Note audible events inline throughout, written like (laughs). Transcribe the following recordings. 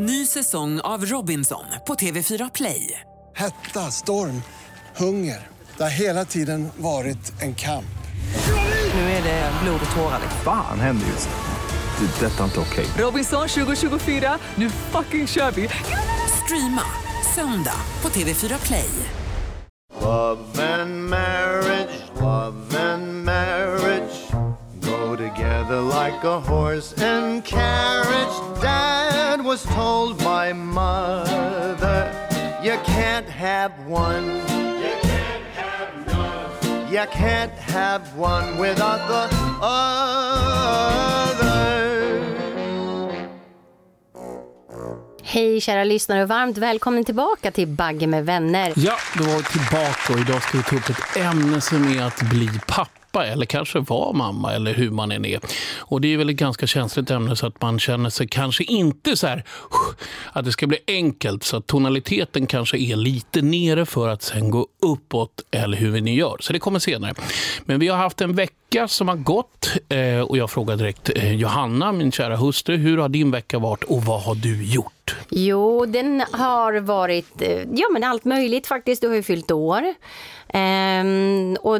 Ny säsong av Robinson på TV4 Play. Hetta, storm, hunger. Det har hela tiden varit en kamp. Nu är det blod och tårar. Fan händer just nu. Det. är Detta är inte okej. Robinson 2024, nu fucking kör vi! Streama söndag på TV4 Play. Love and marriage, love and marriage go together like a horse and carriage. Was told by mother, you can't have one. You can't have none. You can't have one without the other. Hej kära lyssnare och varmt välkommen tillbaka till Bagge med vänner. Ja, då var vi tillbaka och idag ska vi ta upp ett ämne som är att bli pappa eller kanske vara mamma eller hur man än är. Och det är väl ett ganska känsligt ämne så att man känner sig kanske inte så här att det ska bli enkelt så att tonaliteten kanske är lite nere för att sen gå uppåt eller hur vi nu gör. Så det kommer senare. Men vi har haft en vecka som har gått eh, och jag frågar direkt eh, Johanna, min kära hustru, hur har din vecka varit och vad har du gjort? Jo, den har varit eh, ja, men allt möjligt faktiskt. Du har ju fyllt år. Ehm, och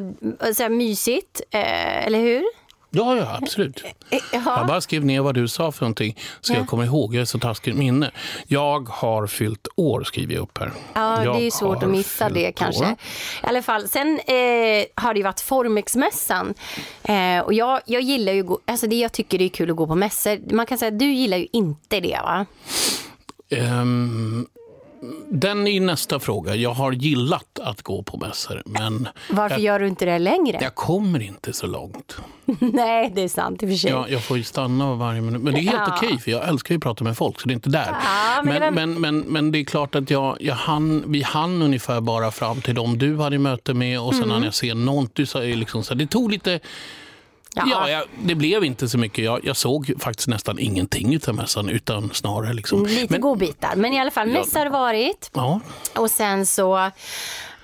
så här mysigt, eller hur? Ja, ja, absolut. Eh, Jag Ja. bara skrev ner vad du sa för någonting så jag kommer ihåg. Jag är så taskigt minne. Jag har fyllt år skriver jag upp här. Ja, jag det är ju svårt att missa det kanske. år. I alla fall, sen eh, har det ju varit Formexmässan. Eh, och jag, jag gillar ju, gå, alltså det jag tycker det är kul att gå på mässor. Man kan säga att du gillar ju inte det va? Ehm, den är nästa fråga. Jag har gillat att gå på mässor, men Varför jag, gör du inte det längre? jag kommer inte så långt. (laughs) Nej, det är sant i och för sig. Jag, jag får ju stanna varje minut. Men det är helt Ja. okej, för jag älskar ju att prata med folk, så det är inte där. Ja, men men, men, men, men, det är klart att jag, jag hann, vi hann ungefär bara fram till dem du hade möte med och sen Mm. hann jag se något. Du sa ju liksom så här, det tog lite... Ja. Ja, jag, det blev inte så mycket. Jag, jag såg faktiskt nästan ingenting utav mässan, utan snarare liksom... Lite Men- godbitar. Men i alla fall, mässa har det varit. Ja, Och sen så...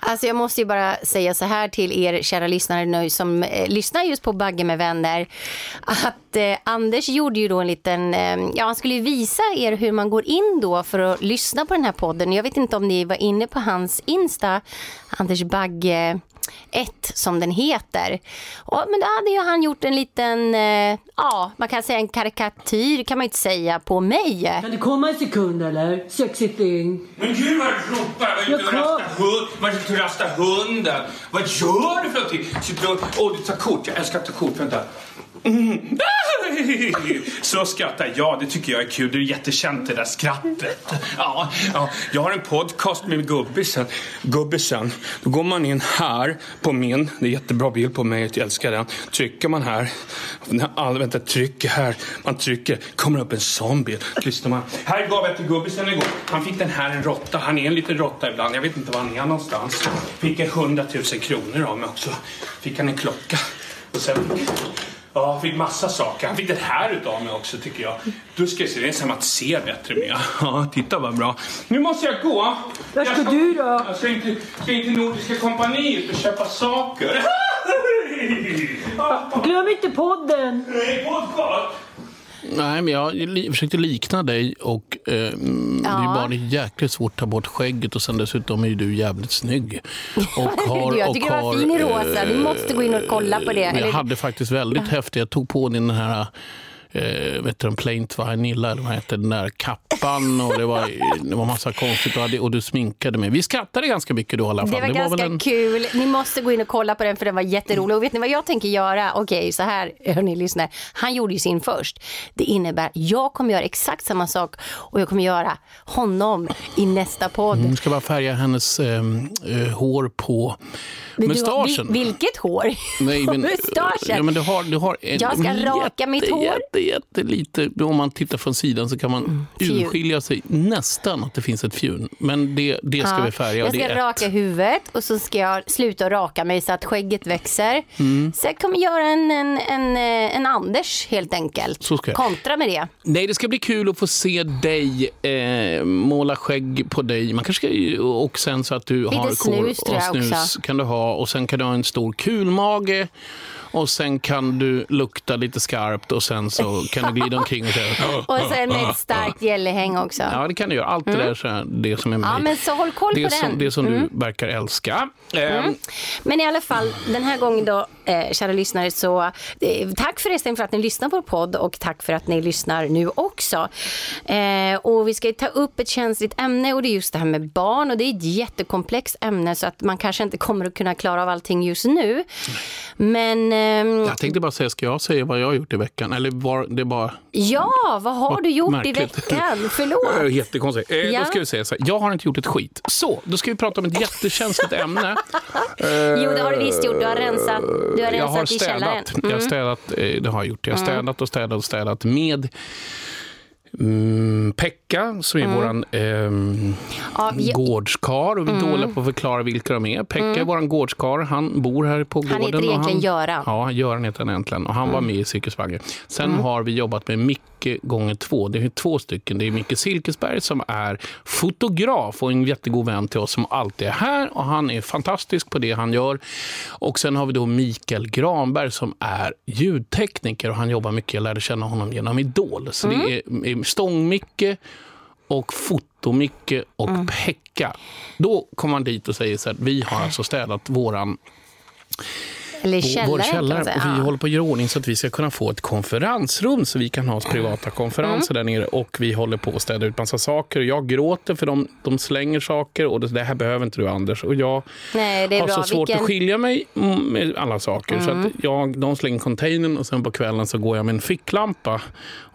Alltså jag måste ju bara säga så här till er kära lyssnare nu som eh, lyssnar just på Bagge med vänner. Att eh, Anders gjorde ju då en liten, eh, ja han skulle visa er hur man går in då för att lyssna på den här podden. Jag vet inte om ni var inne på hans Insta, Anders Bagge 1 som den heter. Och, men då hade ju han gjort en liten, eh, ja man kan säga en karikatyr kan man ju inte säga på mig. Kan du komma en sekund eller? Sexy thing. Men gud vad du ropar! Vad du rastar hund, vad du rastar hunden? Vad gör du för någonting? Sitter och, åh, du tar kort. Jag älskar att ta kort. Vänta. Mm. Så skrattar jag. Det tycker jag är kul. Det är jättekänt det där skrattet. Ja, ja. Jag har en podcast med gubbisen. Gubbisen. Då går man in här på min. Det är jättebra bild på mig. Jag älskar den. Trycker man här. All, vänta, trycker här. Man trycker. kommer upp en sån bild. Lyssnar man. Här gav jag till gubbisen igår. Han fick den här en råtta. Han är en liten råtta ibland. Jag vet inte var han är någonstans. Fick en 100 000 kronor av mig också. Fick han en klocka. Och sen Ja, han fick massa saker. Han fick det här utav mig också tycker jag. Du ska se, det är som att se bättre med. Ja, titta vad bra. Nu måste jag gå. Var ska Jag du då? Jag ska inte, ska in till Nordiska kompaniet och köpa saker. Glöm inte podden. Nej, podcast. Nej, men jag li- försökte likna dig och eh, mm, det är Ja. bara jäkligt svårt att ta bort skägget och sen dessutom är ju du jävligt snygg. (laughs) Och Jag tycker du var fin i rosa. Du måste gå in och kolla på det. Men Eller- jag hade faktiskt väldigt häftigt, jag tog på din den här eh, vet du, en Plaint Vanilla, eller vad heter den där kappan och det var, det var massa konstigt och, och du sminkade mig. Vi skrattade ganska mycket då i alla fall. Det var ganska väl en, kul. Ni måste gå in och kolla på den för den var jätterolig. Och vet ni vad jag tänker göra? Okej, så här, (laughs) hörni lyssnare. Han gjorde ju sin först. Det innebär, jag kommer göra exakt samma sak och jag kommer göra honom i nästa podd. Mm, ska bara färga hennes eh, eh, hår på Men du- mustaschen. vil- vilket hår? Nej, men, (laughs) Mustaschen? ja, men du har, du har en, Jag ska raka mitt hår. Jätte, jättelite. Om man tittar från sidan så kan man fjun. urskilja sig nästan att det finns ett fjun. Men det, det ska Ja, vi färga. Jag ska raka ett. huvudet och så ska jag sluta raka mig så att skägget växer. Mm. Så jag kommer göra en, en, en, eh, en Anders helt enkelt. Så ska jag. Kontra med det. Nej, det ska bli kul att få se dig eh, måla skägg på dig. Man kanske ska, och sen så att du Lite har snus, tror och snus kan du ha. Och sen kan du ha en stor kulmage. Och sen kan du lukta lite skarpt och sen så kan du glida omkring och säga (laughs) Och sen ett starkt gällehäng också. Ja, det kan du göra. Allt det där så är det som är mig. Ja, men så håll koll det på som, den. Det som Mm. du verkar älska. Ehm, Men i alla fall, den här gången då, eh, kära lyssnare, så eh, tack förresten för att ni lyssnar på vår podd och tack för att ni lyssnar nu också. Eh, och vi ska ta upp ett känsligt ämne och det är just det här med barn och det är ett jättekomplext ämne så att man kanske inte kommer att kunna klara av allting just nu. Men ehm, Jag tänkte bara säga, ska jag säga vad jag har gjort i veckan? Eller var det bara... ja, vad har du gjort i Märkligt. veckan? (laughs) Det är Förlåt. Jättekonstigt. Eh, Ja. Då ska vi säga så här, jag har inte gjort ett skit. Så, då ska vi prata om ett jättekänsligt (laughs) ämne. Jo, det har du visst gjort. Du har rensat, du har jag har rensat i källaren. städat. Jag har städat, eh, det har jag gjort. Jag har städat och städat och städat med Mm, Pekka, som är våran ehm, Ja, vi- gårdskar. Och vi är dåliga på att förklara vilka de är. Pekka är våran gårdskar. Han bor här på gården. heter och egentligen han, Göran. Ja, Göran heter han egentligen. Och han var med i Cirkusvagnen. Sen har vi jobbat med Micke gånger två. Det är två stycken. Det är Micke Silkesberg som är fotograf och en jättegod vän till oss som alltid är här. Och han är fantastisk på det han gör. Och sen har vi då Mikael Granberg som är ljudtekniker och han jobbar mycket. Jag lärde känna honom genom Idol. Så det är, är Stång-Micke och Foto-Micke och Pekka. Då kommer man dit och säger så här, vi har alltså städat våran Eller källaren, vår källare och vi Ja. håller på att göra ordning så att vi ska kunna få ett konferensrum så vi kan ha oss privata konferenser Mm. där nere och vi håller på att städa ut massa saker. Jag gråter för de, de slänger saker och det, det här behöver inte du Anders. Och jag Nej, det är har bra. så svårt Vilken- att skilja mig mm, med alla saker. Så att jag, de slänger containern och sen på kvällen så går jag med en ficklampa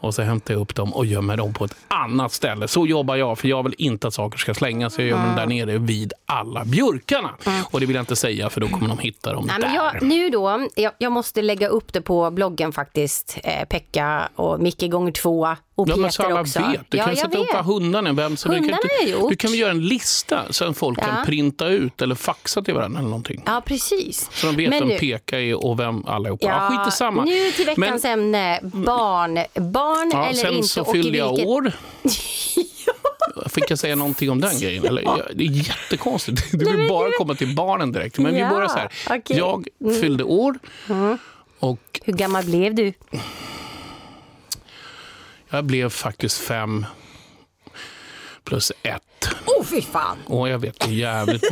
och så hämtar jag upp dem och gömmer dem på ett annat ställe. Så jobbar jag, för jag vill inte att saker ska slängas. Jag gömmer dem där nere vid alla björkarna. Och det vill jag inte säga för då kommer de hitta dem Nej, där. jag, nu då, jag, jag måste lägga upp det på bloggen faktiskt. Eh, Pekka och Micke gånger två och Ja, Peter men så alla också. vet. Du ja, kan sätta vet. vad hundarna. Vem som Hundarna kan, har jag gjort. Du kan göra en lista så att folk Ja. kan printa ut eller faxa till varandra eller någonting. Ja, precis. Så de vet Men vem nu- Peka är och vem allihopa är. Ja, Ja, skit samma. Nu till veckans ämne. Barn. Barn Ja, eller sen inte så och i fyllde jag vilket... år. (laughs) Fick jag säga någonting om den grejen? Eller, ja, det är jättekonstigt. Du vill bara komma till barnen direkt. Men Ja, vi börjar så här. okej. Jag fyllde år och Hur gammal blev du? Jag blev faktiskt fem plus ett. Oh, fy fan! Åh, jag vet. Det är jävligt...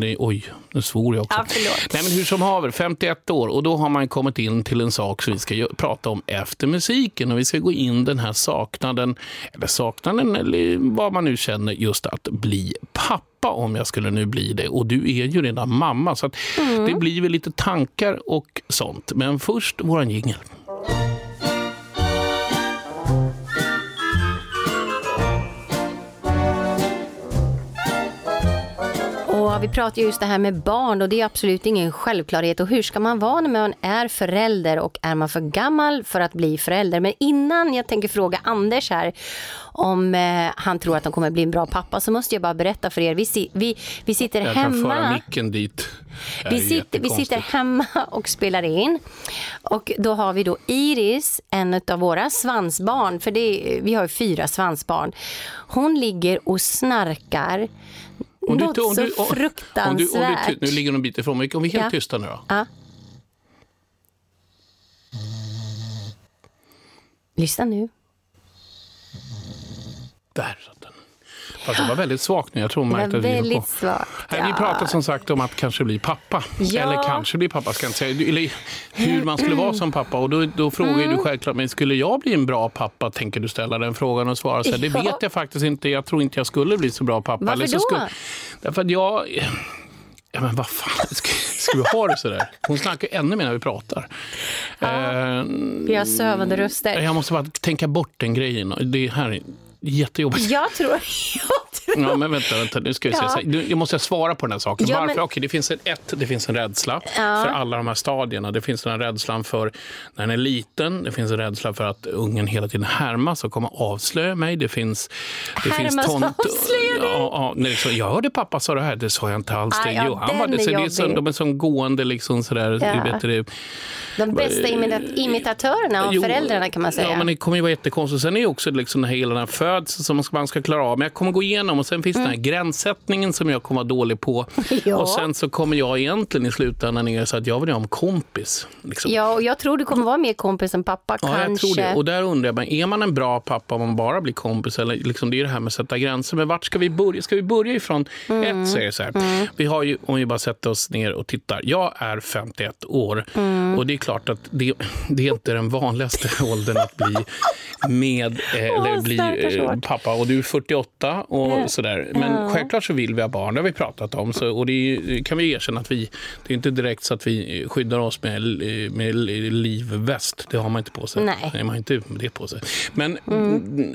det oj, nu svor jag också. Ja. Nej, men hur som haver, 51 år. Och då har man kommit in till en sak som vi ska prata om efter musiken. Och vi ska gå in den här saknaden, eller saknaden, eller vad man nu känner, just att bli pappa om jag skulle nu bli det. Och du är ju redan mamma, så Mm. det blir väl lite tankar och sånt. Men först våran jingel. Vi pratar ju just det här med barn och det är absolut ingen självklarhet. Och hur ska man vara när man är förälder och är man för gammal för att bli förälder? Men innan jag tänker fråga Anders här om eh, han tror att han kommer bli en bra pappa så måste jag bara berätta för er. Vi, si- vi, vi sitter Jag kan föra hemma. micken dit. Vi sitter, vi sitter hemma och spelar in. Och då har vi då Iris, en av våra svansbarn, för det vi har ju fyra svansbarn. Hon ligger och snarkar. Om du- Något om du- så om- fruktansvärt. Om du, om du, nu ligger hon en bit ifrån mig. Om vi är helt Ja. tysta nu då. Ja. Lyssna nu. Där satt den. Fast det var väldigt svagt nu. Jag tror Det var märkte att vi höll på. väldigt svagt. Nej, Vi pratade som sagt om att kanske bli pappa. Ja. Eller kanske bli pappa, ska jag inte säga. Eller hur man skulle vara som pappa. Och då, då frågar Mm. du självklart, men skulle jag bli en bra pappa? Tänker du ställa den frågan och svara så här, det Ja. vet jag faktiskt inte. Jag tror inte jag skulle bli så bra pappa. Varför Eller så då? Skulle, därför att jag... Ja, men vad fan, (laughs) ska, ska vi ha det så där? Hon snackar ännu mer när vi pratar. Eh, Vi har sövande röster. jag måste bara tänka bort den grejen. Det här är jättejobbigt. Jag tror... (laughs) Jag tror Ja, men vänta, vänta. Nu ska vi se. Ja. Här, Nu jag måste svara på den här saken. Ja, Varför? men- Okej, det finns en, ett, det finns en rädsla Ja. för alla de här stadierna. Det finns den här rädslan för när den är liten. Det finns en rädsla för att ungen hela tiden härmas och kommer avslöja mig. Det finns... Det Härmas och avslöja dig? Ja, ja, nej, liksom, jag hörde pappa sa det här. Det sa jag inte alls. Aj, det. Jo, han var det. är Så det är så, de är som gående liksom sådär. Ja. Vet det, De bästa imita- imitatörerna av Jo, föräldrarna kan man säga. Ja, men det kommer ju vara jättekonstigt. Sen är ju också liksom hela den här födseln som man ska, klara av. Men jag kommer gå igenom. Och sen finns den här gränssättningen som jag kommer vara dålig på. (laughs) Ja. Och sen så kommer jag egentligen i slutändan ner så att jag vill ha en kompis. Liksom. Ja, och jag tror du kommer vara mer kompis än pappa Ja, kanske. jag tror det. Och där undrar jag, är man en bra pappa om man bara blir kompis? Eller liksom, det är det här med att sätta gränser. Men vart ska vi börja? Ska vi börja ifrån Mm. ett? Säger så här. Vi har ju, om vi bara sätter oss ner och tittar. Jag är 51 år Mm. och det är klart att det, det är inte den vanligaste (laughs) åldern att bli med eh, eller bli pappa. Och du är 48 och sådär. Men självklart så vill vi ha barn. Det har vi pratat om. Så, och det är, kan vi erkänna att vi, det är inte direkt så att vi skyddar oss med, med livväst. Det har man inte på sig. Nej. man har inte det på sig. Men,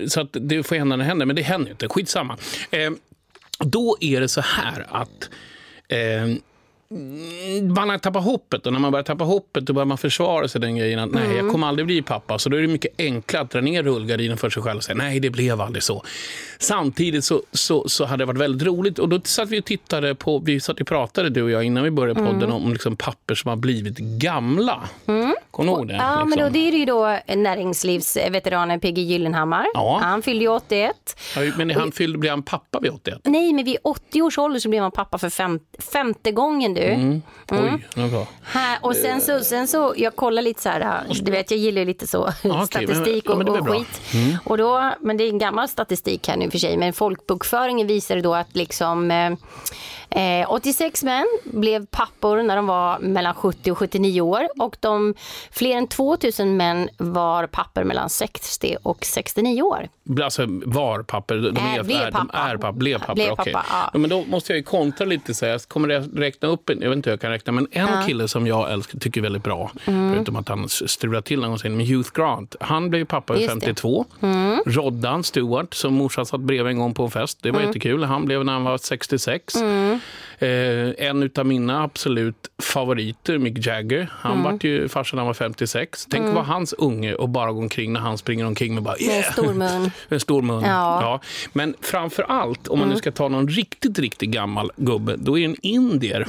Så att det får hända när det händer, men det händer inte. Skitsamma. Eh, då är det så här att eh, man har tappat hoppet och när man börjar tappa hoppet då börjar man försvara sig den grejen att nej, jag kommer aldrig bli pappa. Så då är det mycket enklare att dra ner rullgardinen för sig själv och säga nej, det blev aldrig så. Samtidigt så, så, så hade det varit väldigt roligt och då satt vi och tittade på, vi satt och pratade du och jag innan vi började podden om liksom papper som har blivit gamla. Kommer du ihåg det? Ja, men liksom? då, det är ju då näringslivsveteranen PG Gyllenhammar. Ja. Han fyllde ju 81. Ja, Men han fyllde, blev han pappa vid 81? Nej, men vid 80 års ålder så blev han pappa för fem, femte gången du. Mm. Oj, det bra. Här, och sen så, sen så, jag kollar lite så här, du vet jag gillar lite så okej, statistik men- ja, och, men är och skit. Och då, men det är en gammal statistik här nu för sig, men folkbokföringen visade då att liksom eh, eh 86 män blev pappor när de var mellan 70 och 79 år och de, fler än 2000 män var pappor mellan 60 och 69 år. Alltså var papper? De är, är, de är pappa. Blev pappa, Blev okej. pappa, ja. Ja, men då måste jag ju kontra lite. Så jag kommer att räkna upp, en- jag vet inte hur jag kan räkna, men en kille som jag älskar, tycker väldigt bra, Mm. förutom att han strular till någonsin, men Hugh Grant. Han blev pappa vid Just det. 52. Roddan Stewart, som morsan satt bredvid en gång på en fest, det var Mm. jättekul. Han blev när han var 66. Eh, en av mina absolut favoriter, Mick Jagger, han Mm. vart ju farsa när han var 56. Tänk att vara hans unge och bara gå omkring när han springer omkring med bara Med en stor mun. (laughs) en stor mun. Ja. Ja. Men framför allt, om man nu ska ta någon riktigt, riktigt gammal gubbe, då är en indier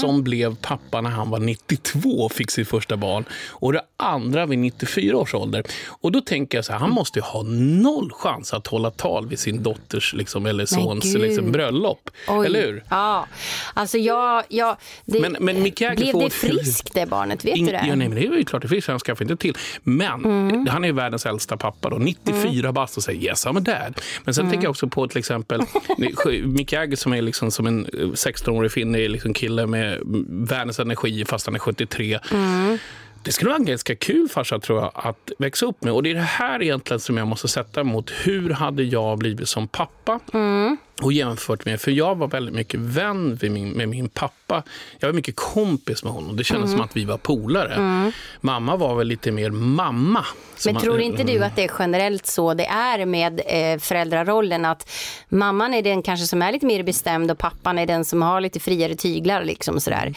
som blev pappa när han var 92 och fick sitt första barn. Och det andra vid 94 års ålder. Och då tänker jag så här, han måste ju ha noll chans att hålla tal vid sin dotters liksom, eller sons liksom, bröllop. Oj. Eller hur? Ja, alltså jag... jag det, Men- men blev får- det friskt det barnet? Vet In- du det? Ja, nej, men det är ju klart det finns, han skaffar inte till. Men Mm. han är världens äldsta pappa då, 94 bast och säger yes I'm a dad. Men sen Mm. tänker jag också på till exempel (laughs) Mick Jagger som är liksom som en eh, 16-årig finnig liksom kille med mm, världens energi fast han är 73. Mm. Det skulle vara en ganska kul farsa tror jag att växa upp med. Och det är det här egentligen som jag måste sätta mot. Hur hade jag blivit som pappa? Mm. Och jämfört med, för jag var väldigt mycket vän med min, med min pappa. Jag var mycket kompis med honom. Det kändes Mm. som att vi var polare. Mamma var väl lite mer mamma. Men man- tror inte du att det är generellt så det är med eh, föräldrarollen? Att mamman är den kanske som är lite mer bestämd och pappan är den som har lite friare tyglar. Liksom sådär.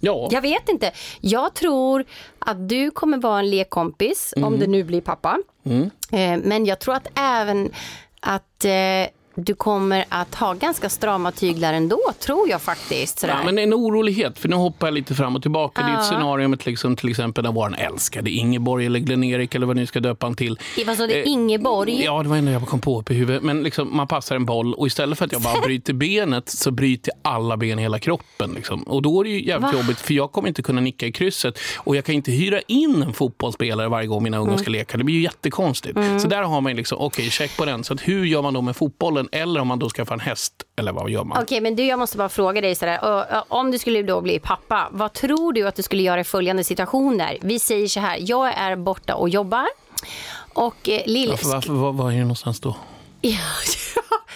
Ja, Jag vet inte. Jag tror att du kommer vara en lekkompis Mm. om du nu blir pappa. Eh, men jag tror att även att eh, du kommer att ha ganska strama tyglar ändå, tror jag faktiskt. Sådär. Ja, men en orolighet, för nu hoppar jag lite fram och tillbaka. Det är ett Ja. scenario med liksom, till exempel när vår älskade Ingeborg eller Glenn-Erik eller vad ni ska döpa han till. Vad sa du, Ingeborg? Ja, det var enda jag kom på upp i huvudet. Men liksom, man passar en boll och istället för att jag bara (laughs) bryter benet så bryter jag alla ben i hela kroppen. Liksom. Och då är det ju jävligt Va? jobbigt för jag kommer inte kunna nicka i krysset och jag kan inte hyra in en fotbollsspelare varje gång mina ungar Mm. ska leka. Det blir ju jättekonstigt. Så där har man liksom, okej, check på den. Så att hur gör man då med fotbollen? Eller om man då ska få en häst, eller vad gör man? Okej, men du, jag måste bara fråga dig sådär. Om du skulle då bli pappa, vad tror du att du skulle göra i följande situationer? Vi säger så här, jag är borta och jobbar. Och eh, lill... Varför, varför, var, var är det någonstans då? (laughs) Ja,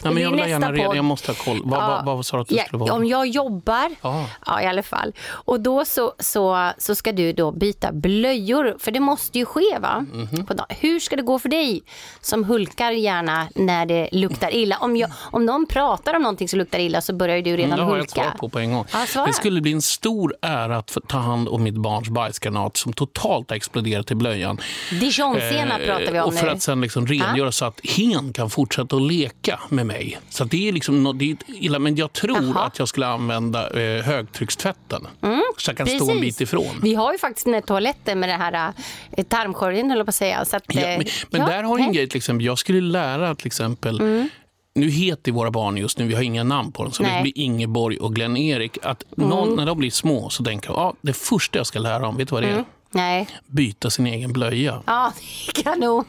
Ja, men jag vill gärna reda, jag måste ha koll. Vad, vad, vad sa du att det Ja, skulle vara? Om jag jobbar, Ja. ja i alla fall. Och då så, så, så ska du då byta blöjor, för det måste ju ske va? På dagen. Hur ska det gå för dig som hulkar gärna när det luktar illa? Om, jag, om någon pratar om någonting som luktar illa så börjar du redan Mm, det har jag ett hulka. svar på på en gång. Ja, det skulle bli en stor ära att ta hand om mitt barns bajsgranat som totalt har exploderat i blöjan. Dijonsenap Eh, pratar vi om och för nu. att sen liksom rengöra så att hen kan fortsätta att leka med mig. Så det är liksom nå- det är illa, men jag tror Jaha. Mm, att jag skulle använda eh, högtryckstvätten. så jag kan stå en bit ifrån. Vi har ju faktiskt den här toaletten med det här eh, tarmkorgen höll jag på att säga. Så att, Ja, eh, men men ja, där har ju en grej, till exempel, jag skulle lära till exempel Mm. nu heter våra barn just nu, vi har inga namn på dem, så Nej. det blir Ingeborg och Glenn-Erik. Att Mm. när de blir små så tänker jag, ja, det första jag ska lära dem, vet du vad det är? Mm. Nej. Byta sin egen blöja. Ja, kanon.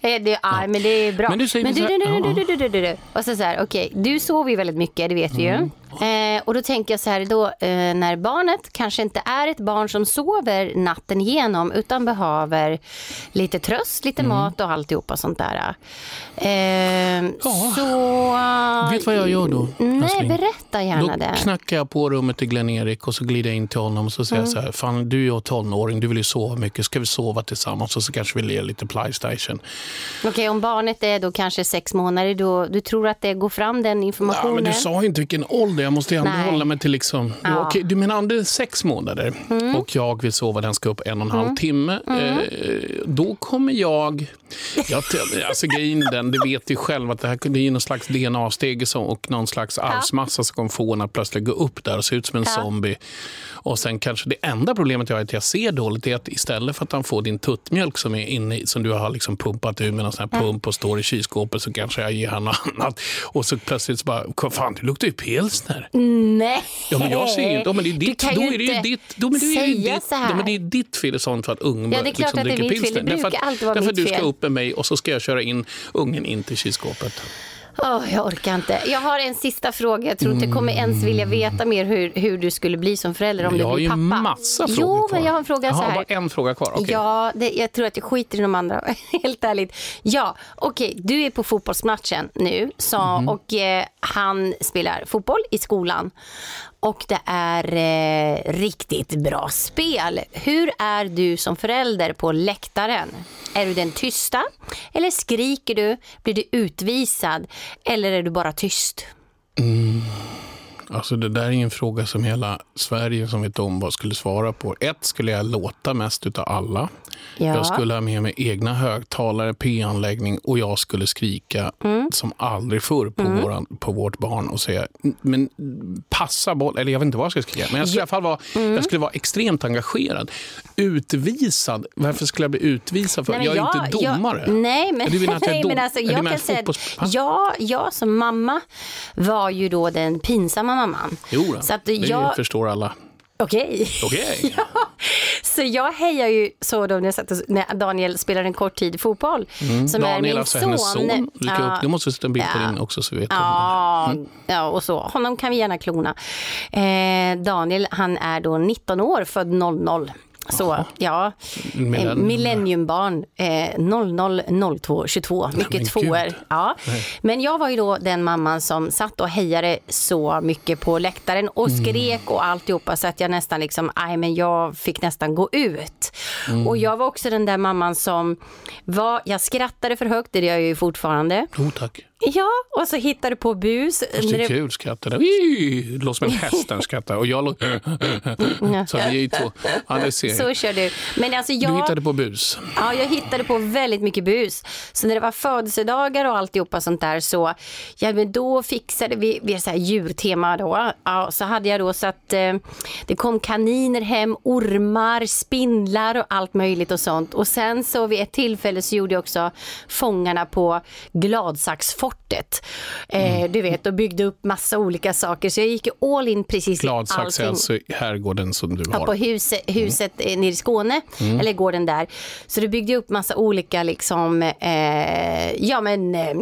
Eh, Det, ja. men det är bra. Men du säger men du, du, du, du, du, du, du, du. Och så så här, okej, du sover ju väldigt mycket, det vet vi Mm. ju. Eh, och då tänker jag så här, då, eh, när barnet kanske inte är ett barn som sover natten igenom utan behöver lite tröst, lite Mm. mat och alltihopa sånt där. Eh, Så... Vet du vad jag gör då? Nej, älskling? berätta gärna Då det. knackar jag på rummet till Glenn-Erik och så glider jag in till honom och så säger Mm. så här, fan du är ju tonåring, du vill ju sova mycket, ska vi sova tillsammans och så kanske vi ler lite Playstation. Okej, om barnet är då kanske sex månader, då, du tror att det går fram den Ja, informationen? men du sa ju inte vilken ålder, jag måste ändå Nej. hålla mig till liksom... Ja. Mm. Okej, du menar är sex månader och jag vill sova, den ska upp en och en halv timme. Eh, då kommer jag... jag alltså grejen den, det vet du själv att det här det är någon slags DNA-steg och någon slags arvsmassa som kommer få en att plötsligt gå upp där och se ut som en zombie. Och sen kanske det enda problemet jag har är att jag ser dåligt är att istället för att han får din tuttmjölk som är inne som du har liksom pumpat ur med någon sån här pump och står i kylskåpet så kanske jag ger honom något annat. Och så plötsligt så bara, "Vad fan du luktar ju pilsner. Nej. Ja, men jag ser ju inte. Ja, men det är Du ditt, då är det ju ditt, då, men det är ju ditt, ja, men det är ditt fel sånt för att ungen Ja, det är klart liksom att det är dricker pilsner. Därför att- Därför att du ska upp med mig och så ska jag köra in ungen in till kylskåpet. Åh, jag orkar inte. Jag har en sista fråga. Jag tror inte jag kommer ens vilja veta mer hur, hur du skulle bli som förälder om Men du jag har blir ju pappa. massa jo, frågor kvar. men jag har en fråga så Jaha, här. bara en fråga kvar. okej. Ja, det, jag tror att jag skiter i de andra, (laughs) helt ärligt. Ja, okej, du är på fotbollsmatchen nu så, Mhm. och eh, han spelar fotboll i skolan. Och det är eh, riktigt bra spel. Hur är du som förälder på läktaren? Är du den tysta? Eller skriker du? Blir du utvisad? Eller är du bara tyst? Mm. Alltså det där är en fråga som hela Sverige som vet om vad skulle svara på. Ett, skulle jag låta mest utav alla. Ja. Jag skulle ha med mig egna högtalare, P-anläggning och jag skulle skrika Mm. som aldrig förr på, våran, på vårt barn och säga men passa boll, eller jag vet inte vad jag ska skrika. Men jag skulle i alla fall vara, Mm. jag skulle vara extremt engagerad. Utvisad, varför skulle jag bli utvisad? För? Nej, men jag är inte domare. Jag, nej, men, menar att jag är (laughs) nej, men alltså, är jag kan säga att fotbolls- Va? ja, jag som mamma var ju då den pinsamma mamman. Jo, då. Så att det jag, förstår alla. Okej. Okej. (laughs) ja, så jag hejar ju så då när, jag satt när Daniel spelar en kort tid fotboll. Som är Mm. Daniel, min alltså son. hennes son. Ja. upp. Du måste sätta en bild på Ja. din också så vi vet. Ja, Mm. ja, och så. Honom kan vi gärna klona. Eh, Daniel, han är då 19 år, född 00. Så, ja. Millennium. Eh, millenniumbarn. Eh, 00, 02, 22. men Mycket gud. tvåor. Ja. Men jag var ju då den mamman som satt och hejade så mycket på läktaren och Mm. skrek och alltihopa så att jag nästan liksom, aj men jag fick nästan gå ut. Mm. Och jag var också den där mamman som var, jag skrattade för högt, det gör jag ju fortfarande. Oh, tack. Ja, och så hittade på bus. Fast det är kul skrattar. Det låter som en häst den skrattar. Och jag. Så vi är ju två. Ja, Så kör du. Men alltså Du jag, hittade på bus. ja, jag hittade på väldigt mycket bus. Så när det var födelsedagar och alltihopa sånt där så, ja men då fixade vi, vi så här djurtema då. Ja, så hade jag då så att eh, det kom kaniner hem, ormar, spindlar och allt möjligt och sånt. Och sen så vid ett tillfälle så gjorde jag också Fångarna på Gladsaxfortet. Eh, du vet, och byggde upp massa olika saker. Så jag gick all in precis i Gladsax är allting. alltså herrgården som du Ja, på har. huset, huset mm. nere i Skåne, eller gården där. Så det byggde upp massa olika liksom, eh, ja, men, eh,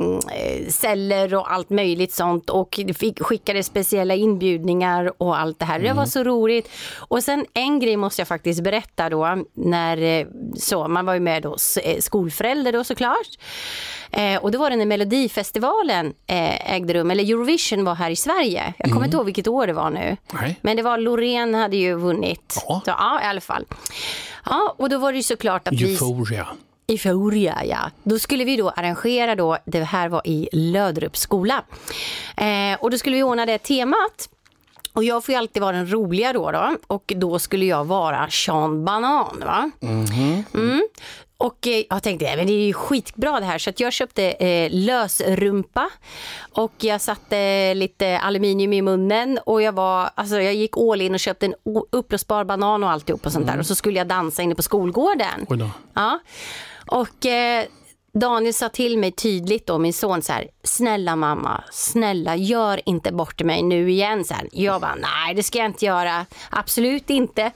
celler och allt möjligt sånt. Och fick, skickade speciella inbjudningar och allt det här. Det var så roligt. Och sen en grej måste jag faktiskt berätta då. När, eh, så, man var ju med då, skolförälder då såklart. Eh, och då var det när Melodifestivalen eh, ägde rum, eller Eurovision var här i Sverige. Jag kommer inte ihåg vilket år det var nu. Nej. Men det var Loreen hade ju vunnit. Ja. Så, ja, i alla fall. Ja, och då var det ju såklart att vi... Euphoria. Euphoria, ja. Då skulle vi då arrangera då, det här var i Löderups skola. Eh, och då skulle vi ordna det temat. Och jag får ju alltid vara den roliga då, då. och då skulle jag vara Sean Banan. Va? Mm. Och eh, jag tänkte, "Nej, men det är ju skitbra det här, så att jag köpte eh, lösrumpa. Och jag satte lite aluminium i munnen. Och jag var, alltså jag gick all in och köpte en uppblåsbar banan och alltihop och sånt där. Och så skulle jag dansa inne på skolgården. Ja. Och eh, Daniel sa till mig tydligt då, min son så här, snälla mamma, snälla gör inte bort mig nu igen. Så här. Jag bara, nej det ska jag inte göra, absolut inte.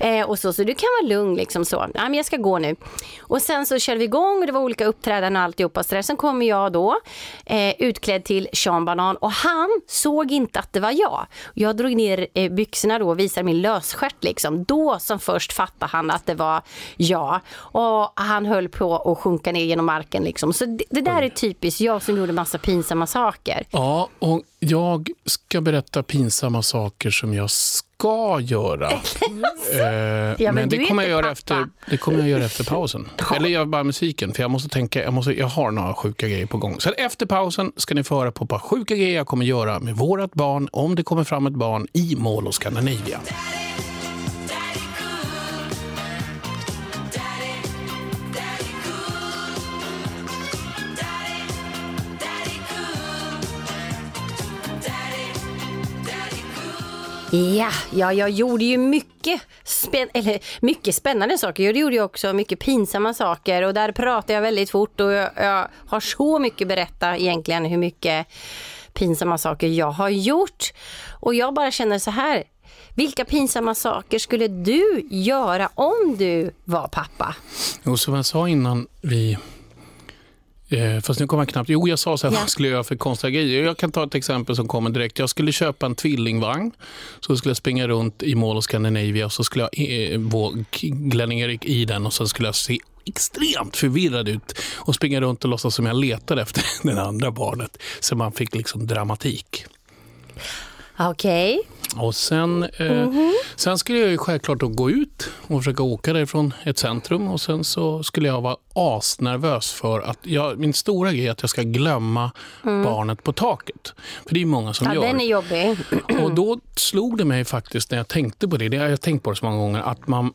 Eh, och så, så du kan vara lugn liksom så, nej men jag ska gå nu. Och sen så körde vi igång och det var olika uppträdanden och alltihopa. Så där. Sen kommer jag då eh, utklädd till Sean Banan och han såg inte att det var jag. Jag drog ner eh, byxorna då och visade min lösstjärt liksom. Då som först fattade han att det var jag. Och han höll på att sjunka ner genom marken liksom. Så det, det där är typiskt jag som gjorde massa pinsamma saker. Ja, och jag ska berätta pinsamma saker som jag ska göra. Eh, men men du det kommer, jag göra pappa. efter, det kommer jag göra efter pausen. Eller jag bara musiken, för jag måste tänka, jag, måste, jag har några sjuka grejer på gång. Så efter pausen ska ni få höra på ett par sjuka grejer jag kommer göra med vårt barn, om det kommer fram ett barn i Mall of Scandinavia. Ja, ja, jag gjorde ju mycket, spän eller, mycket spännande saker. Jag gjorde ju också mycket pinsamma saker och där pratar jag väldigt fort och jag, jag har så mycket att berätta egentligen hur mycket pinsamma saker jag har gjort. Och jag bara känner så här, vilka pinsamma saker skulle du göra om du var pappa? Och som jag sa innan vi... Eh, fast nu kommer jag knappt... Jo, jag sa så här, Ja. vad skulle jag göra för konstiga grejer? Jag kan ta ett exempel som kommer direkt. Jag skulle köpa en tvillingvagn. Så skulle jag springa runt i Mall of Scandinavia och så skulle jag eh, Glenn-Erik i den och sen skulle jag se extremt förvirrad ut och springa runt och låtsas som jag letade efter (laughs) det andra barnet. Så man fick liksom dramatik. Okej. Och sen, eh, sen skulle jag ju självklart då gå ut och försöka åka därifrån ett centrum och sen så skulle jag vara asnervös för att jag, min stora grej är att jag ska glömma barnet på taket. För det är många som Ja, gör. den är jobbig. Och då slog det mig faktiskt när jag tänkte på det, det har jag tänkt på det så många gånger, att man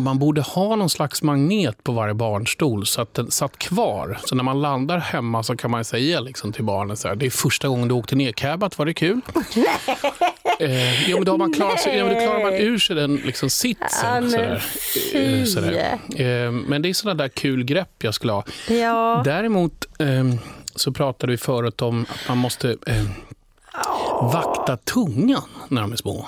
man borde ha någon slags magnet på varje barnstol så att den satt kvar. Så när man landar hemma så kan man säga liksom till barnet så här, det är första gången du åkte ner cabbat, var det kul? (laughs) eh, ja, men då har man klarat sig, ja, men då klarar man ur sig den liksom, sitsen. Ja, men sådär. Eh, sådär. Eh, men det är sådana där kul grepp jag skulle ha. Ja. Däremot eh, så pratade vi förut om att man måste eh, vakta tungan när de är små.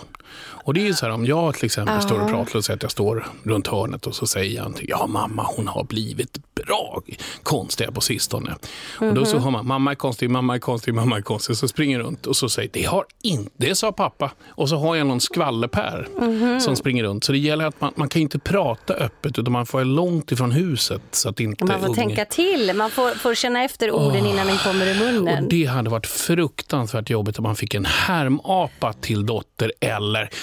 Och det är ju så här, om jag till exempel står och pratar och säger att jag står runt hörnet och så säger jag någonting, ja mamma hon har blivit bra konstig på sistone. Och då så hör man, mamma är konstig, mamma är konstig, mamma är konstig. Så springer runt och så säger, det har inte, det sa pappa. Och så har jag någon skvallerpär som springer runt. Så det gäller att man, man kan inte prata öppet utan man får vara långt ifrån huset så att inte Man får ungen- tänka till, man får, får känna efter orden innan den kommer i munnen. och det hade varit fruktansvärt jobbigt om man fick en härmapa till dotter eller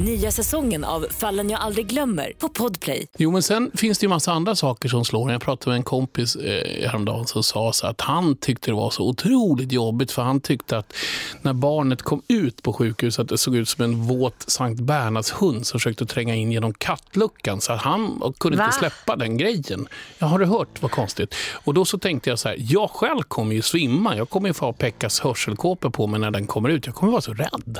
Nya säsongen av Fallen jag aldrig glömmer på Podplay. Jo, men sen finns det ju massa andra saker som slår. Jag pratade med en kompis eh, häromdagen som sa så att han tyckte det var så otroligt jobbigt för han tyckte att när barnet kom ut på sjukhuset att det såg ut som en våt Sankt Bernhards hund som försökte tränga in genom kattluckan så att han kunde Va? inte släppa den grejen. Jag har du hört vad konstigt? Och då så tänkte jag så här, jag själv kommer ju svimma. Jag kommer ju få ha Pekkas hörselkåpor på mig när den kommer ut. Jag kommer vara så rädd.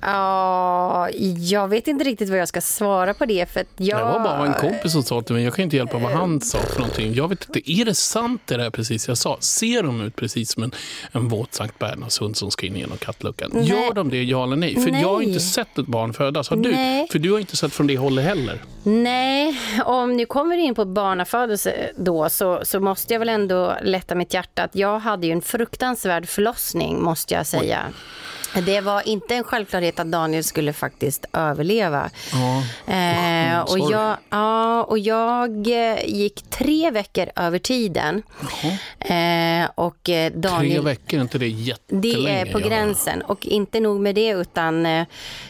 Ja, jag vet inte riktigt vad jag ska svara på det. För jag... Det var bara en kompis som sa till mig, jag kan inte hjälpa vad han sa för någonting. Jag vet inte, är det sant det där precis jag sa? Ser de ut precis som en, en våt Sankt Bernhards hund som ska in genom kattluckan? Nej. Gör de det, ja eller nej? För jag har Nej. inte sett ett barn födas. Har du? Nej. För du har inte sett från det hållet heller. Nej, om nu kommer in på barnafödelse då så, så måste jag väl ändå lätta mitt hjärta att jag hade ju en fruktansvärd förlossning måste jag säga. Det var inte en självklarhet att Daniel skulle faktiskt överleva. Ja. Eh, och, sorry. jag, ja, och jag eh, gick tre veckor över tiden. Eh, och eh, Daniel... Tre veckor, är inte det jättelänge? Det är på gränsen. Och inte nog med det, utan eh,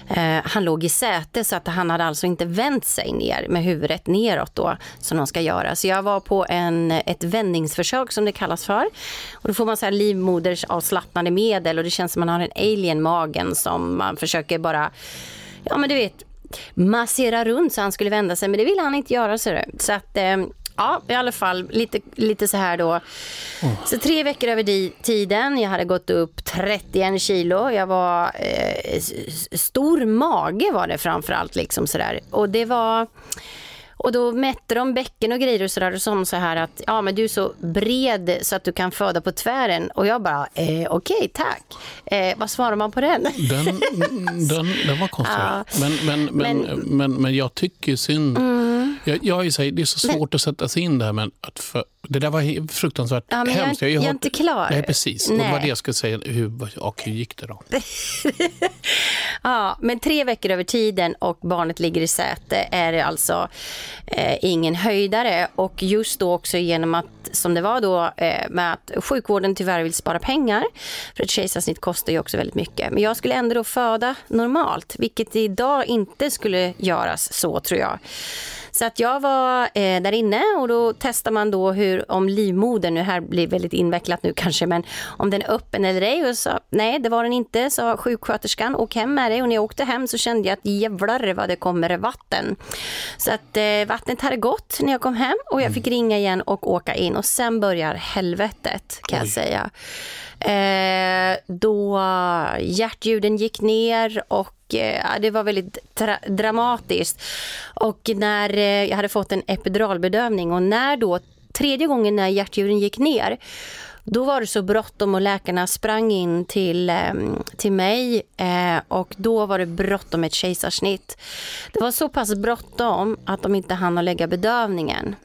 eh, han låg i säte så att han hade alltså inte vänt sig ner med huvudet neråt då, som de ska göra. Så jag var på en, ett vändningsförsök som det kallas för. Och då får man så här livmodersavslappnande medel och det känns som man har en alien egen magen som man försöker bara, ja men du vet, massera runt så han skulle vända sig. Men det ville han inte göra. Så, så att, eh, ja, i alla fall lite, lite så här då. Så tre veckor över tiden. Jag hade gått upp 31 kilo. Jag var eh, stor mage var det framförallt liksom sådär. Och det var och då mätte de bäcken och grejer och sådär och de så här att ja men du är så bred så att du kan föda på tvären. Och jag bara eh, okej tack. Eh, vad svarar man på den? Den, (laughs) den, den var konstig. Ja. Men, men, men, men, men, jag tycker synd. Mm. Jag, jag är här, det är så svårt att sätta sig in där. Men att för, det där var fruktansvärt Ja, men jag hemskt. inte- har jag är hört- inte klar. Nej, precis. Och det var Nej. det jag skulle säga. Hur, och hur gick det då? (laughs) Ja, men tre veckor över tiden och barnet ligger i säte är det alltså eh, ingen höjdare. Och just då också genom att, som det var då, eh, med att sjukvården tyvärr vill spara pengar. För ett kejsarsnitt kostar ju också väldigt mycket. Men jag skulle ändå då föda normalt, vilket idag inte skulle göras så tror jag. Så att jag var eh, där inne och då testar man då hur, om livmodern, nu här blir väldigt invecklat nu kanske, men om den är öppen eller ej. Och så, nej, det var den inte, sa sjuksköterskan. Åk hem med dig. Och när jag åkte hem så kände jag att jävlar vad det kommer vatten. Så att eh, vattnet hade gått när jag kom hem och jag fick ringa igen och åka in. Och sen börjar helvetet kan jag säga. Eh, då hjärtljuden gick ner och eh, det var väldigt dramatiskt. Och när eh, jag hade fått en epiduralbedövning och när då tredje gången när hjärtljuden gick ner då var det så bråttom och läkarna sprang in till, eh, till mig eh, och då var det bråttom med ett kejsarsnitt. Det var så pass bråttom att de inte hann att lägga bedövningen.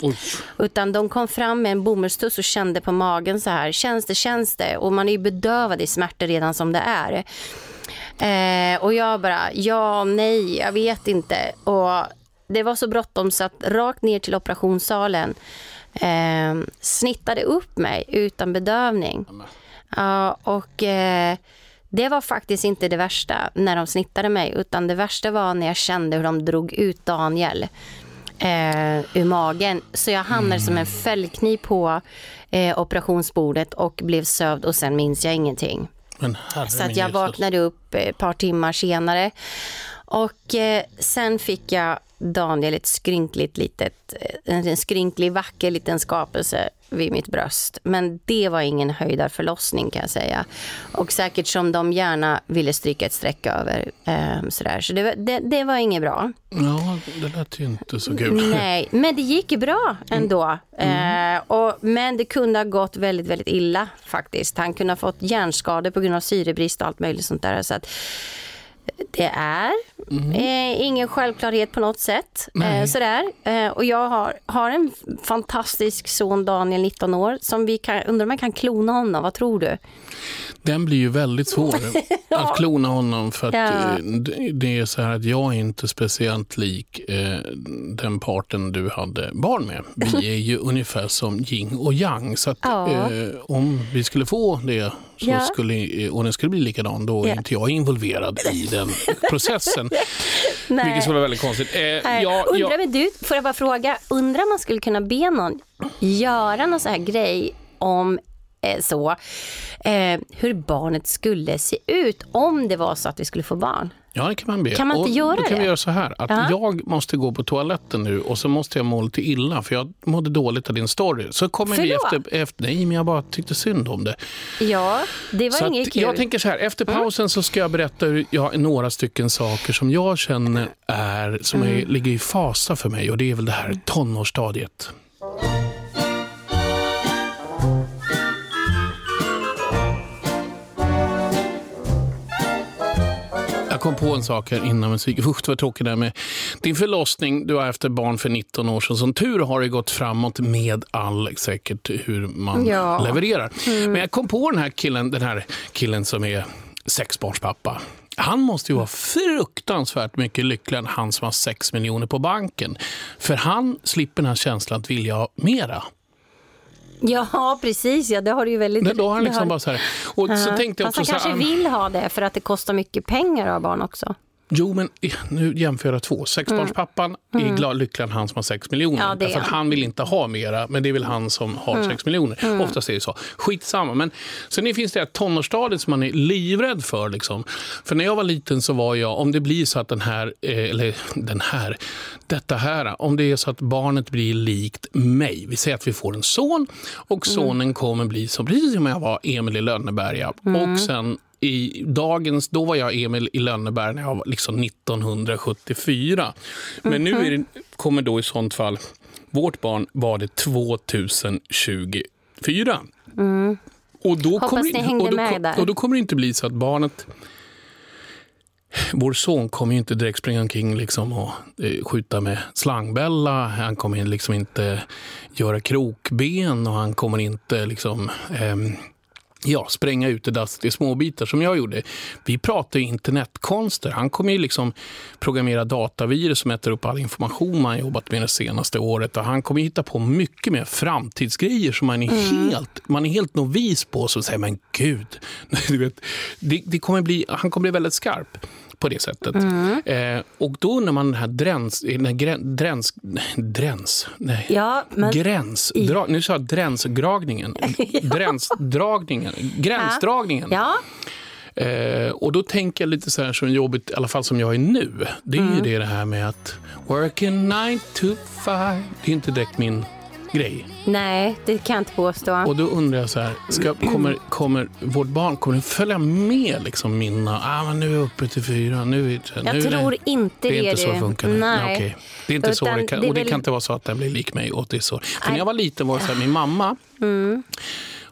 Utan de kom fram med en bomullstuss och kände på magen så här, känns det, känns det? Och man är ju bedövad i smärta redan som det är. Eh, och jag bara, ja, nej, jag vet inte. Och det var så bråttom så att rakt ner till operationssalen eh, snittade upp mig utan bedövning. Ja, och eh, det var faktiskt inte det värsta när de snittade mig, utan det värsta var när jag kände hur de drog ut Daniel eh, ur magen. Så jag hamnade som en fällkniv på eh, operationsbordet och blev sövd och sen minns jag ingenting. Så att jag vaknade upp ett par timmar senare. Och eh, sen fick jag Daniel ett skrynkligt litet, eh, en skrynklig vacker liten skapelse vid mitt bröst. Men det var ingen höjdarförlossning kan jag säga. Och säkert som de gärna ville stryka ett streck över. Eh, sådär. Så det, var- det, det var inget bra. Ja, det lät ju inte så kul. Nej, men det gick bra ändå. Eh, och, men det kunde ha gått väldigt, väldigt illa faktiskt. Han kunde ha fått hjärnskador på grund av syrebrist och allt möjligt sånt där. Så att det är eh, ingen självklarhet på något sätt. Eh, sådär. Eh, och jag har, har en fantastisk son, Daniel, 19 år, som vi kan, undrar om man kan klona honom. Vad tror du? Den blir ju väldigt svår (laughs) att klona honom för Ja. eh, det- det är så här att jag är inte speciellt lik eh, den parten du hade barn med. Vi (laughs) är ju ungefär som yin och yang. Så att, Ja. eh, om vi skulle få det så Ja. skulle, eh, och den skulle bli likadan, då är Ja. inte jag involverad i (laughs) den processen. Vilket skulle vara väldigt konstigt. Eh, Nej, jag, undrar, jag, du, får jag bara fråga, undrar om man skulle kunna be någon göra någon sån här grej om eh, så, eh, hur barnet skulle se ut om det var så att vi skulle få barn? Ja, det kan man be. Kan man inte och göra då kan det? vi göra så här, att Ja. jag måste gå på toaletten nu och så måste jag må lite illa för jag mådde dåligt av din story. Så kommer vi Förlåt. efter, efter... Nej, men jag bara tyckte synd om det. Ja, det var så inget kul. Mm. jag tänker så här, efter pausen så ska jag berätta hur jag, några stycken saker som jag känner är, som Mm. är, ligger i fasa för mig och det är väl det här tonårsstadiet. Jag kom på en sak här innan musik. (laughs) Usch, det var tråkigt där med din förlossning. Du har efter barn för 19 år sedan. Som tur har det gått framåt med all säkert hur man Ja. levererar. Mm. Men jag kom på den här killen, den här killen som är sexbarnspappa. Han måste ju vara fruktansvärt mycket lyckligare än han som har sex miljoner på banken. För han slipper den här känslan att vilja ha mera. Ja, precis. Ja, det har du ju väldigt... Men då har han det liksom bara så här. Och så Ja. tänkte jag också han så här, kanske vill ha det för att det kostar mycket pengar att ha barn också. Jo, men eh, nu jämför jag två. Sexbarnspappan Mm. är glad, lyckligare än han som har sex miljoner. Ja, Därför han. vill inte ha mera, men det är väl han som har Mm. sex miljoner. Mm. Oftast är det så. Skitsamma. Men sen finns det tonårsstadiet som man är livrädd för. Liksom. För när jag var liten så var jag, om det blir så att den här, eh, eller den här, detta här, om det är så att barnet blir likt mig. Vi säger att vi får en son och Mm. sonen kommer bli som, precis som jag var Emil i Lönneberga. Mm. Och sen i dagens, då var jag Emil i Lönneberg när jag var liksom 1974. Men nu är det, kommer då i sånt fall, vårt barn var det 2024. Mm. Och då, Hoppas kommer, ni hängde och, då, med där. och då kommer det inte bli så att barnet vår son kommer ju inte direkt springa omkring liksom och eh, skjuta med slangbälla. Han kommer liksom inte göra krokben och han kommer inte liksom, ehm, ja, spränga ut i småbitar som jag gjorde. Vi pratar ju internetkonster. Han kommer ju liksom programmera datavirus som äter upp all information man jobbat med det senaste året. Och han kommer hitta på mycket mer framtidsgrejer som man är, Mm. helt, man är helt novis på. Så säger men gud, (laughs) du vet, det, det kommer bli, han kommer bli väldigt skarp på det sättet. Mm. Eh, och då när man den här dräns, den här grän, dräns, dräns, nej, Ja, men... gränsdra, nu sa jag dränsdragningen, (laughs) dränsdragningen, gränsdragningen. Ja. Eh, och då tänker jag lite så här som jobbigt, i alla fall som jag är nu. Det är ju Mm. det, det här med att working nine to five. Det är inte direkt min grej. Nej, det kan jag inte påstå. Och då undrar jag så här, ska, kommer, kommer vårt barn kommer det följa med liksom mina, ah, men nu är jag uppe till fyra, nu är det, Jag nu är tror det, inte det är det, inte så det funkar. nu. Nej. okej. Det är inte så Utan det kan, det är och det väl- kan inte vara så att den blir lik mig och det är så. För när Nej. jag var liten var det så här, min mamma, Mm.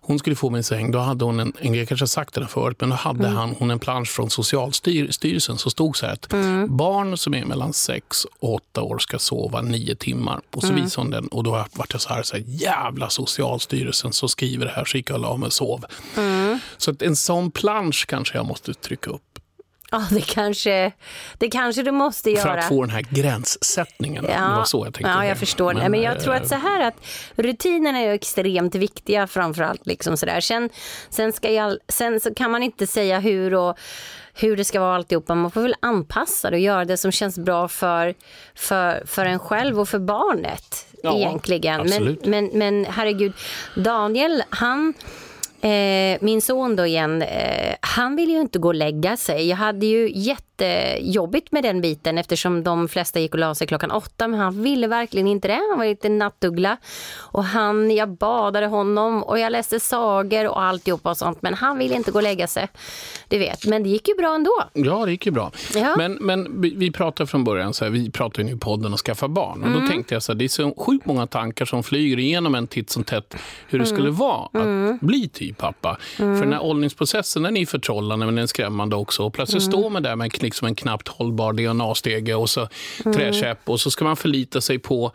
Hon skulle få min säng, då hade hon en, jag kanske har sagt det förut, men då hade Mm. han, hon en plansch från Socialstyrelsen som stod så här att Mm. barn som är mellan 6 och 8 år ska sova 9 timmar. Och så Mm. visade hon den och då vart jag så här, så här, jävla Socialstyrelsen som skriver det här, så gick jag och la mig och sov. Mm. Så att en sån plansch kanske jag måste trycka upp Ja, det kanske, det kanske du måste göra. för att få den här gränssättningen. Det var så jag tänkte. Ja, jag förstår. Men, men jag tror att så här att rutinerna är extremt viktiga framförallt. Liksom. Sen, sen, ska jag, sen så kan man inte säga hur och hur det ska vara alltihopa. Man får väl anpassa det och göra det som känns bra för, för, för en själv och för barnet. Ja, egentligen. Men, men, men herregud, Daniel, han Eh, min son då igen, eh, han vill ju inte gå och lägga sig. Jag hade ju jättejobbigt med den biten eftersom de flesta gick och la sig klockan åtta men han ville verkligen inte det. Han var lite nattuggla och han, jag badade honom och jag läste sagor och alltihopa och sånt men han ville inte gå och lägga sig. Du vet, men det gick ju bra ändå. Ja, det gick ju bra. Ja. Men, men vi, vi pratade från början, så här, vi pratade ju nu i podden och skaffa barn. Och då Mm. tänkte jag så här, det är så sjukt många tankar som flyger igenom en titt som tätt hur det Mm. skulle vara att Mm. bli typ pappa. Mm. För den här åldringsprocessen den är förtrollande men den är skrämmande också. Och plötsligt Mm. står man där med liksom en knappt hållbar DNA-stege och så Mm. träkäpp och så ska man förlita sig på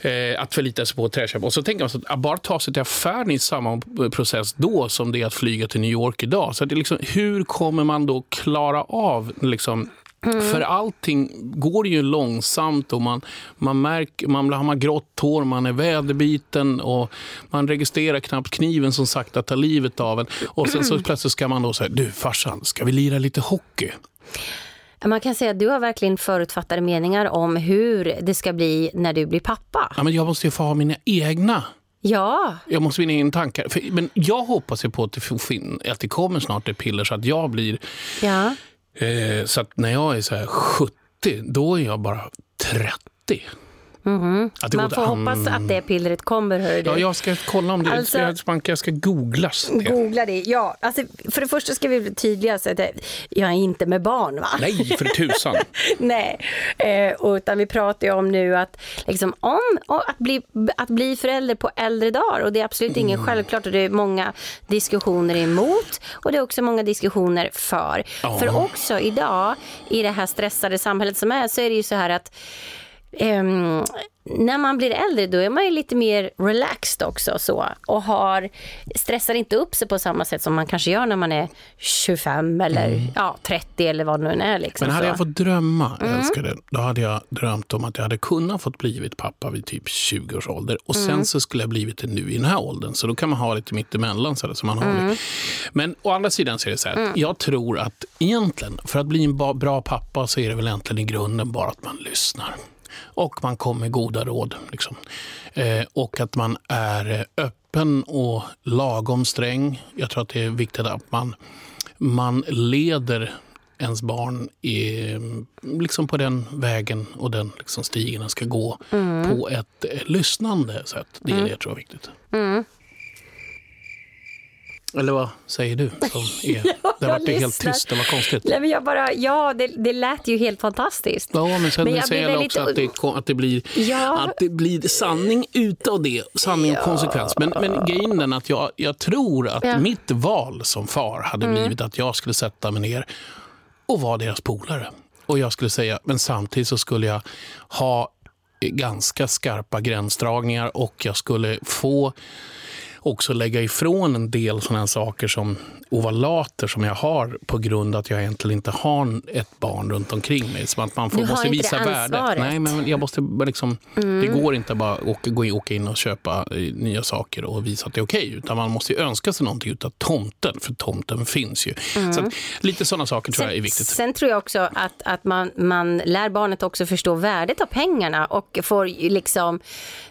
Eh, att förlita sig på träköp. Och så tänker man så att, bara ta sig till affären i samma process då som det är att flyga till New York idag. Så det är liksom, hur kommer man då klara av liksom, Mm. För allting går ju långsamt och man, man märker, man har man grått hår, man är väderbiten och man registrerar knappt kniven som sakta tar livet av en. Och sen så plötsligt ska man då säga, du farsan, ska vi lira lite hockey? Man kan säga att du har verkligen förutfattade meningar om hur det ska bli när du blir pappa. Ja, men jag måste ju få ha mina egna Ja, Jag måste vinna in tankar. För, men jag hoppas ju på att det, att det kommer snart ett piller så att jag blir... ja. Eh, så att när jag är så här 70, då är jag bara 30. Det Man får till hoppas an- att det pillret kommer, hör du. Ja, jag ska kolla om det. Alltså- jag, ska, googlas det. Googla det. Ja, alltså, för det första ska vi bli tydliga så att jag är inte med barn va? Nej, för tusan. (laughs) Nej, eh, utan vi pratar ju om nu att, liksom, om, att, bli, att bli förälder på äldre dagar och det är absolut Mm. ingen självklart och det är många diskussioner emot och det är också många diskussioner för. Ja. För också idag i det här stressade samhället som är så är det ju så här att ehm, när man blir äldre då är man ju lite mer relaxed också så och har, stressar inte upp sig på samma sätt som man kanske gör när man är 25 eller ja, 30 eller vad det nu är. Liksom, Mm. Men hade så. jag fått drömma, Mm. älskade, då hade jag drömt om att jag hade kunnat fått blivit pappa vid typ 20 års ålder. Och sen Mm. så skulle jag blivit det nu i den här åldern. Så då kan man ha lite mittemellan. Så, så man har Mm. Men å andra sidan så är det så här, Mm. jag tror att egentligen, för att bli en bra pappa så är det väl egentligen i grunden bara att man lyssnar. Och man kommer med goda råd. Liksom. Eh, och att man är öppen och lagom sträng. Jag tror att det är viktigt att man, man leder ens barn i, liksom på den vägen och den liksom stigen den ska gå Mm. på ett eh, lyssnande sätt. Det är Mm. det jag tror är viktigt. Mm. Eller vad säger du? Som är, (laughs) det jag har varit helt tyst, det var konstigt. Nej, men jag bara, ja, det, det lät ju helt fantastiskt. Ja, men sen Men jag säger jag också att det, att, det blir, Ja. att det blir sanning utav det. Sanning och konsekvens. Men, men grejen är att jag, jag tror att Ja. mitt val som far hade Mm. blivit att jag skulle sätta mig ner och vara deras polare. Och jag skulle säga, men samtidigt så skulle jag ha ganska skarpa gränsdragningar och jag skulle få också lägga ifrån en del sådana saker som ovalater som jag har på grund att jag egentligen inte har ett barn runt omkring mig. Som att man får, Du har måste inte visa det värde. ansvaret. Nej, men jag måste liksom, Mm. Det går inte bara att åka, gå in, åka in och köpa eh, nya saker och visa att det är okej. Utan man måste ju önska sig någonting utav tomten, för tomten finns ju. Mm. Så att, lite sådana saker tror jag är viktigt. Sen tror jag också att, att man, man lär barnet också förstå värdet av pengarna och får liksom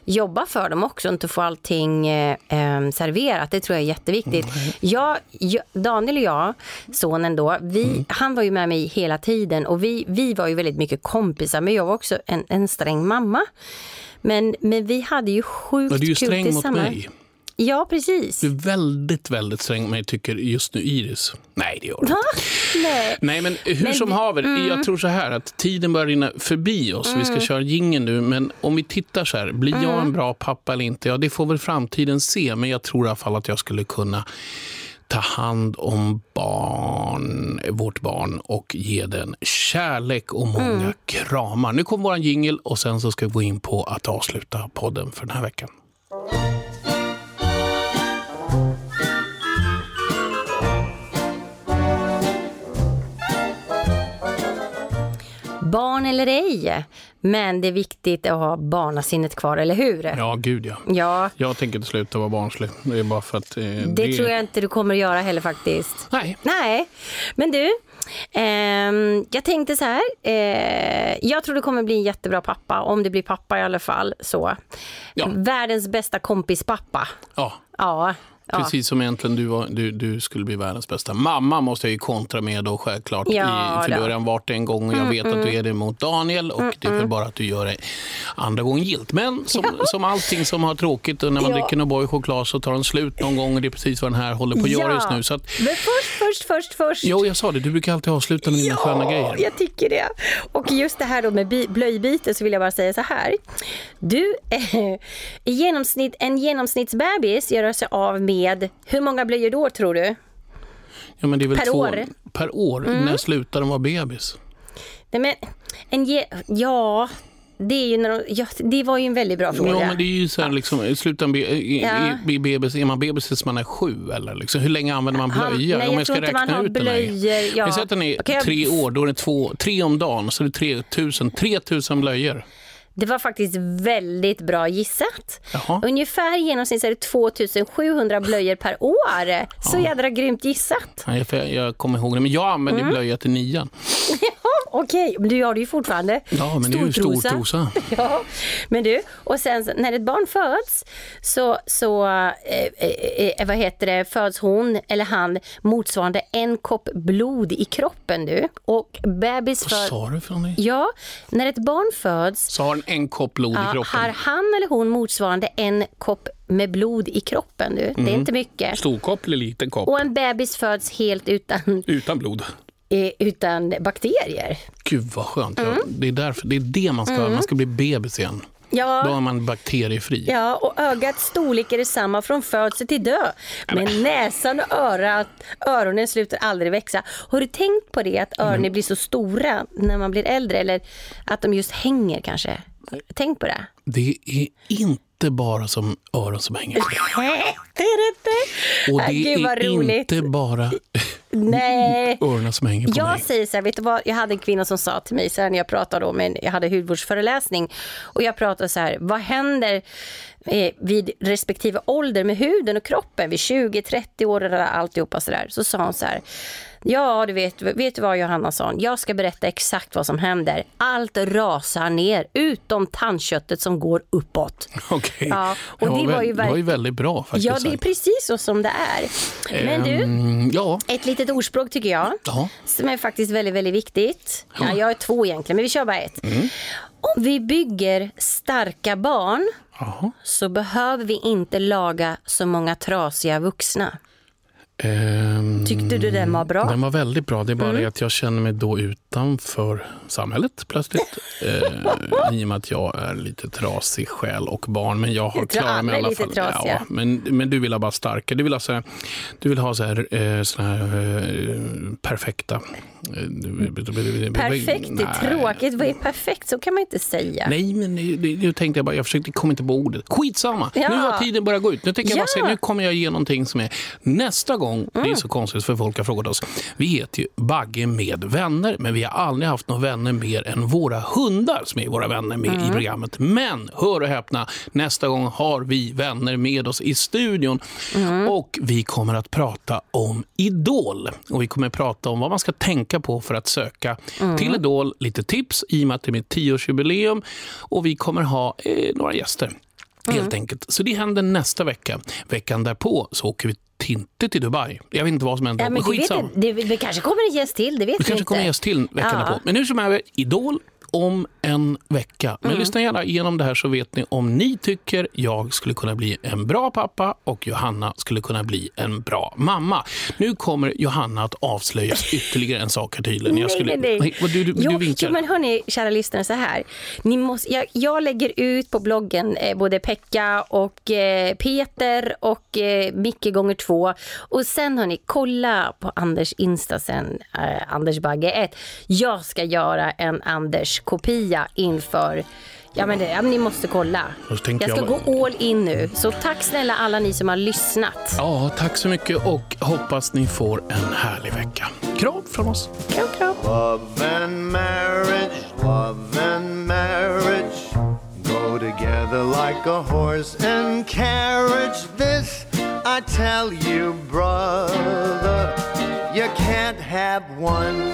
jobba för dem också, inte få allting eh, eh, serverat. Det tror jag är jätteviktigt. Jag, jag, Daniel och jag, sonen då, vi, Mm. han var ju med mig hela tiden och vi, vi var ju väldigt mycket kompisar, men jag var också en, en sträng mamma. Men, men vi hade ju sjukt Men du är ju kul sträng mot tillsammans. mig. Ja, precis. Du är väldigt, väldigt sträng mig, tycker just nu Iris. Nej, det gör du. Nej. Nej, men hur Men som vi- haver, mm. jag tror så här att tiden börjar rinna förbi oss. Vi ska Mm. köra gingen nu, men om vi tittar så här, blir jag Mm. en bra pappa eller inte? Ja, det får väl framtiden se, men jag tror i alla fall att jag skulle kunna ta hand om barn, vårt barn och ge den kärlek och många Mm. kramar. Nu kommer våran jingel och sen så ska vi gå in på att avsluta podden för den här veckan. Barn eller ej, men det är viktigt att ha barnasinnet kvar, eller hur? Ja, gud ja. Ja, Jag tänker inte sluta vara barnslig. Det är bara för att... Eh, det, tror jag inte du kommer att göra heller faktiskt. Nej. Nej, men du, ehm, jag tänkte så här. Eh, jag tror du kommer bli en jättebra pappa, om du blir pappa i alla fall. Så. Ja. Världens bästa kompispappa. Ja, Ja. Ja. Precis som egentligen du, var, du, du skulle bli världens bästa mamma måste jag ju kontra med då självklart. Ja, I, för då. du har redan varit det en gång och jag Mm, vet att mm. du är det mot Daniel och det är väl bara att du gör det andra gången gilt. Men som, som allting som har tråkigt och när man Ja. dricker O'boy choklad så tar den slut någon gång och det är precis vad den här håller på att göra just nu. Så att, Men först, först, först, först. jo, jag sa det, du brukar alltid avsluta med dina sköna grejer. jag tycker det. Och just det här då med blöjbyte så vill jag bara säga så här. Du, (laughs) i genomsnitt, en genomsnittsbebis gör sig av med, hur många blöjor då tror du? Ja, men det är väl Per två, år? Per år? Mm. När slutar de vara bebis? Nej men, en ge, ja, det är ju när de, ja, det var ju en väldigt bra fråga. Ja, men det är ju så här, liksom, slutar be, i, Ja. i, i bebis, är man bebis tills man är sju? Eller liksom, hur länge använder man blöjor? nej, Om jag jag ska inte man räkna har ut den här. blöjor, ja. Vi säger att den är jag- tre år, då är det två, tre om dagen, så det är 3000, 3000 blöjor. Det var faktiskt väldigt bra gissat. Jaha. Ungefär genomsnitt är det 2700 blöjor per år. Så jädra grymt gissat. För jag, jag kommer ihåg det, men jag använder Mm. blöja till nian. (laughs) Okej, men du gör det ju fortfarande. Ja, men det är ju Stortrosa. (laughs) Ja, men du, och sen när ett barn föds så, så eh, eh, eh, vad heter det, föds hon eller han motsvarande en kopp blod i kroppen du. Och bebis Vad föds... sa du för någonting? Ja, när ett barn föds Så har en kopp blod i ja, kroppen. har han eller hon motsvarande en kopp med blod i kroppen du. Det är Mm. inte mycket. Stor kopp eller liten kopp? Och en bebis föds helt utan, Utan blod. eh, utan bakterier. Gud vad skönt. Mm. Det, är därför, det är det man ska Mm. Man ska bli bebis igen. Ja. Då är man bakteriefri. Ja, och ögats storlek är detsamma från födsel till död. Men näsan och örat, öronen slutar aldrig växa. Har du tänkt på det, att öronen blir så stora när man blir äldre? Eller att de just hänger kanske? Tänk på det. Det är inte bara som öron som hänger (laughs) det är det inte. Och det (laughs) Nej, Gud, är roligt. inte bara Nej. öronen som hänger på Jag mig. säger så här, vet du vad, jag hade en kvinna som sa till mig så här, när jag pratade om en, jag hade hudvårdsföreläsning och jag pratade så här, vad händer eh, vid respektive ålder med huden och kroppen vid 20, 30 år eller alltihopa så där. Så sa hon så här, ja du vet, vet du vad Johannason, jag ska berätta exakt vad som händer. Allt rasar ner utom tandköttet som går uppåt. Okej. Ja, och det, det var ju väl, det var ju väldigt bra faktiskt. Ja, det är precis så som det är. Men du, Ehm, ja. ett litet ordspråk tycker jag, Ja. som är faktiskt väldigt, väldigt viktigt. Ja, Ja. jag är två egentligen, men vi kör bara ett. Mm. Om vi bygger starka barn Jaha. så behöver vi inte laga så många trasiga vuxna. Ehm, Tyckte du den var bra? Den var väldigt bra. Det är bara Mm. det att jag känner mig då utanför samhället plötsligt. eh, I och med att jag är lite trasig själ och barn. Men jag har klarat mig i alla fall. trasiga. Ja, men, men du vill ha bara starka. Du vill ha så här, du vill ha så här, eh, såna här eh, perfekta... Perfekt Nej. är tråkigt. Vad är perfekt? Så kan man inte säga. Nej, men nu, nu tänkte jag bara, jag försökte, kom inte på ordet. Skitsamma, Ja. nu har tiden börjat gå ut. Nu tänker jag bara Ja. säga, nu kommer jag ge någonting som är nästa gång. Det är så konstigt för folk har frågat oss. Vi heter ju Bagge med vänner, men vi har aldrig haft några vänner mer än våra hundar som är våra vänner med i programmet. Men hör och häpna, nästa gång har vi vänner med oss i studion och vi kommer att prata om Idol. Och vi kommer att prata om vad man ska tänka på för att söka till Idol. Lite tips i och med att det är mitt 10-årsjubileum och vi kommer ha eh, några gäster. Helt enkelt. Så det händer nästa vecka. Veckan därpå så åker vi inte till Dubai. Jag vet inte vad som händer. Ja, men men du vet, skitsamma. inte. det, det kanske kommer en gäst till, det vet Det vi kanske inte. kommer en gäst till veckan Ja. därpå. Men nu som är Idol om en vecka. Men Mm. lyssna gärna igenom det här så vet ni om ni tycker jag skulle kunna bli en bra pappa och Johanna skulle kunna bli en bra mamma. Nu kommer Johanna att avslöja ytterligare en sak här tydligen. Jag skulle, nej, nej. du, du, jo, du vinkar. Jo, men hörni, kära lyssnare, så här. Ni måste, jag, jag lägger ut på bloggen eh, både Pekka och eh, Peter och eh, Micke gånger två. Och sen hörni, kolla på Anders Insta sen, eh, Anders Bagge 1. Jag ska göra en Anders-kopia inför Ja men, det, ja men ni måste kolla. Jag ska jag- gå all in nu. Så tack snälla alla ni som har lyssnat. Ja, tack så mycket och hoppas ni får en härlig vecka. Kram från oss. Kram, kram. Love and marriage, love and marriage go together like a horse and carriage. This I tell you, brother, you can't have one.